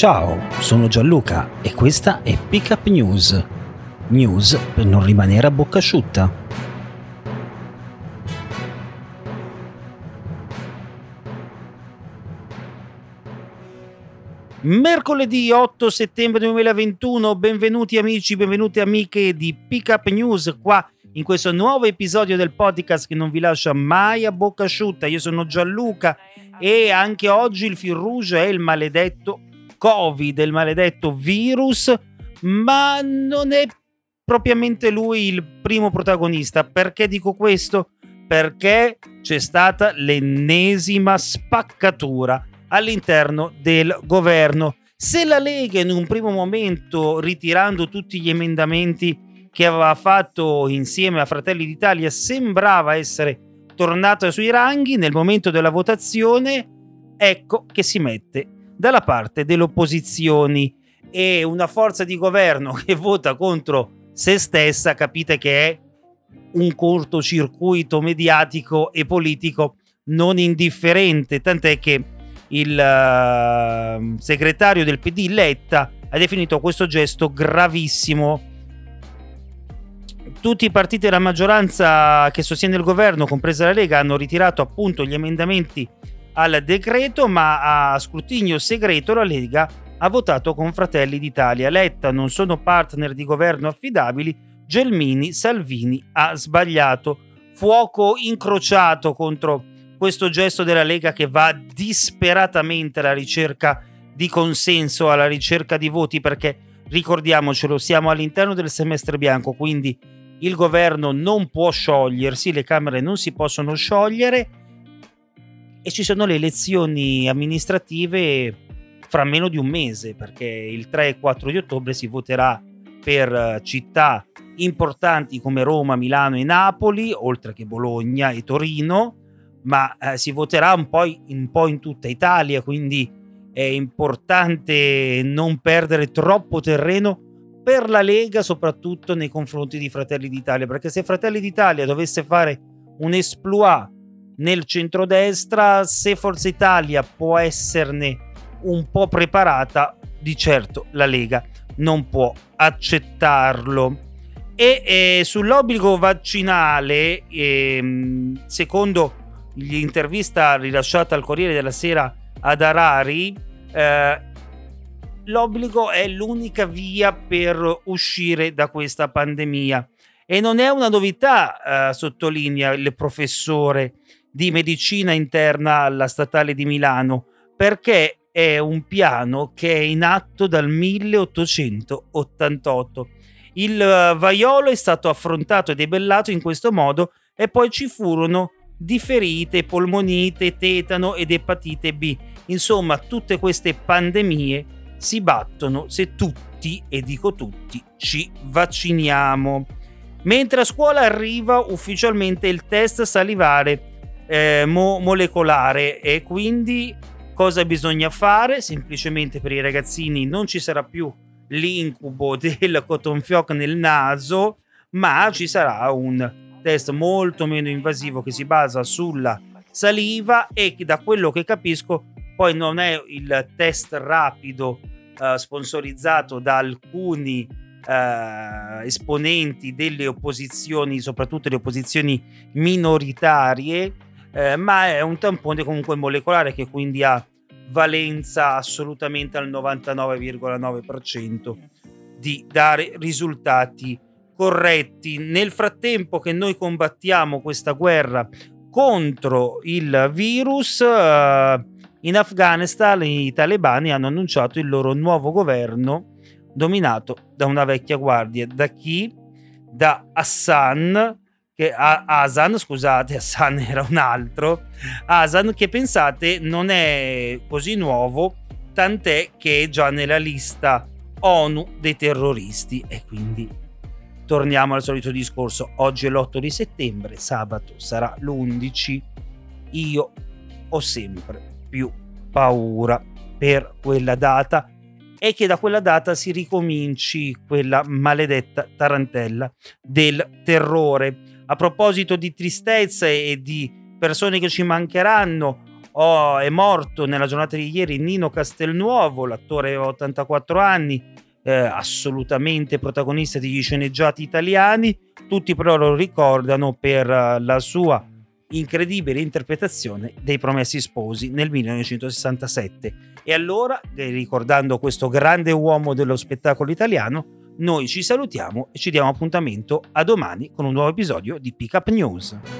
Ciao, sono Gianluca e questa è Pickup News. News per non rimanere a bocca asciutta. Mercoledì 8 settembre 2021, benvenuti amici, benvenute amiche di Pickup News qua in questo nuovo episodio del podcast che non vi lascia mai a bocca asciutta. Io sono Gianluca e anche oggi il fil rouge è il maledetto Covid, il maledetto virus, ma non è propriamente lui il primo protagonista. Perché dico questo? Perché c'è stata l'ennesima spaccatura all'interno del governo. Se la Lega in un primo momento, ritirando tutti gli emendamenti che aveva fatto insieme a Fratelli d'Italia, sembrava essere tornata sui ranghi, nel momento della votazione, ecco che si mette dalla parte delle opposizioni e una forza di governo che vota contro se stessa, capite che è un cortocircuito mediatico e politico non indifferente, tant'è che il uh, segretario del PD Letta ha definito questo gesto gravissimo. Tutti i partiti della maggioranza che sostiene il governo, compresa la Lega, hanno ritirato appunto gli emendamenti al decreto, ma a scrutinio segreto la Lega ha votato con Fratelli d'Italia. Letta non sono partner di governo affidabili, Gelmini, Salvini ha sbagliato. Fuoco incrociato contro questo gesto della Lega che va disperatamente alla ricerca di consenso, alla ricerca di voti, perché ricordiamocelo, siamo all'interno del semestre bianco, quindi il governo non può sciogliersi, le Camere non si possono sciogliere e ci sono le elezioni amministrative fra meno di un mese, perché il 3 e 4 di ottobre si voterà per città importanti come Roma, Milano e Napoli, oltre che Bologna e Torino, ma eh, si voterà un po, in, un po' in tutta Italia, quindi è importante non perdere troppo terreno per la Lega, soprattutto nei confronti di Fratelli d'Italia, perché se Fratelli d'Italia dovesse fare un esploit nel centrodestra, se Forza Italia può esserne un po' preparata, di certo la Lega non può accettarlo. E eh, sull'obbligo vaccinale, eh, secondo l'intervista rilasciata al Corriere della Sera ad Harari, eh, l'obbligo è l'unica via per uscire da questa pandemia. E non è una novità, eh, sottolinea il professore di medicina interna alla statale di Milano, perché è un piano che è in atto dal 1888. Il eh, vaiolo è stato affrontato e debellato in questo modo e poi ci furono di ferite, polmonite, tetano ed epatite B. Insomma, tutte queste pandemie si battono se tutti, e dico tutti, ci vacciniamo. Mentre a scuola arriva ufficialmente il test salivare eh, mo- molecolare e quindi cosa bisogna fare? Semplicemente per i ragazzini non ci sarà più l'incubo del cotton fioc nel naso, ma ci sarà un test molto meno invasivo che si basa sulla saliva e che da quello che capisco poi non è il test rapido eh, sponsorizzato da alcuni eh, esponenti delle opposizioni, soprattutto le opposizioni minoritarie, eh, ma è un tampone comunque molecolare che quindi ha valenza assolutamente al 99,9% di dare risultati corretti. Nel frattempo che noi combattiamo questa guerra contro il virus, eh, in Afghanistan i talebani hanno annunciato il loro nuovo governo dominato da una vecchia guardia. Da chi? Da Hassan, che Asan, scusate, Asan era un altro, Asan che pensate non è così nuovo, tant'è che è già nella lista ONU dei terroristi. E quindi torniamo al solito discorso, oggi è l'8 di settembre, sabato sarà l'11, io ho sempre più paura per quella data. E che da quella data si ricominci quella maledetta tarantella del terrore a proposito di tristezza e di persone che ci mancheranno, oh, è morto nella giornata di ieri Nino Castelnuovo, l'attore aveva 84 anni, eh, assolutamente protagonista degli sceneggiati italiani, tutti però lo ricordano per la sua incredibile interpretazione dei Promessi Sposi nel 1967. E allora, ricordando questo grande uomo dello spettacolo italiano, noi ci salutiamo e ci diamo appuntamento a domani con un nuovo episodio di Pick Up News.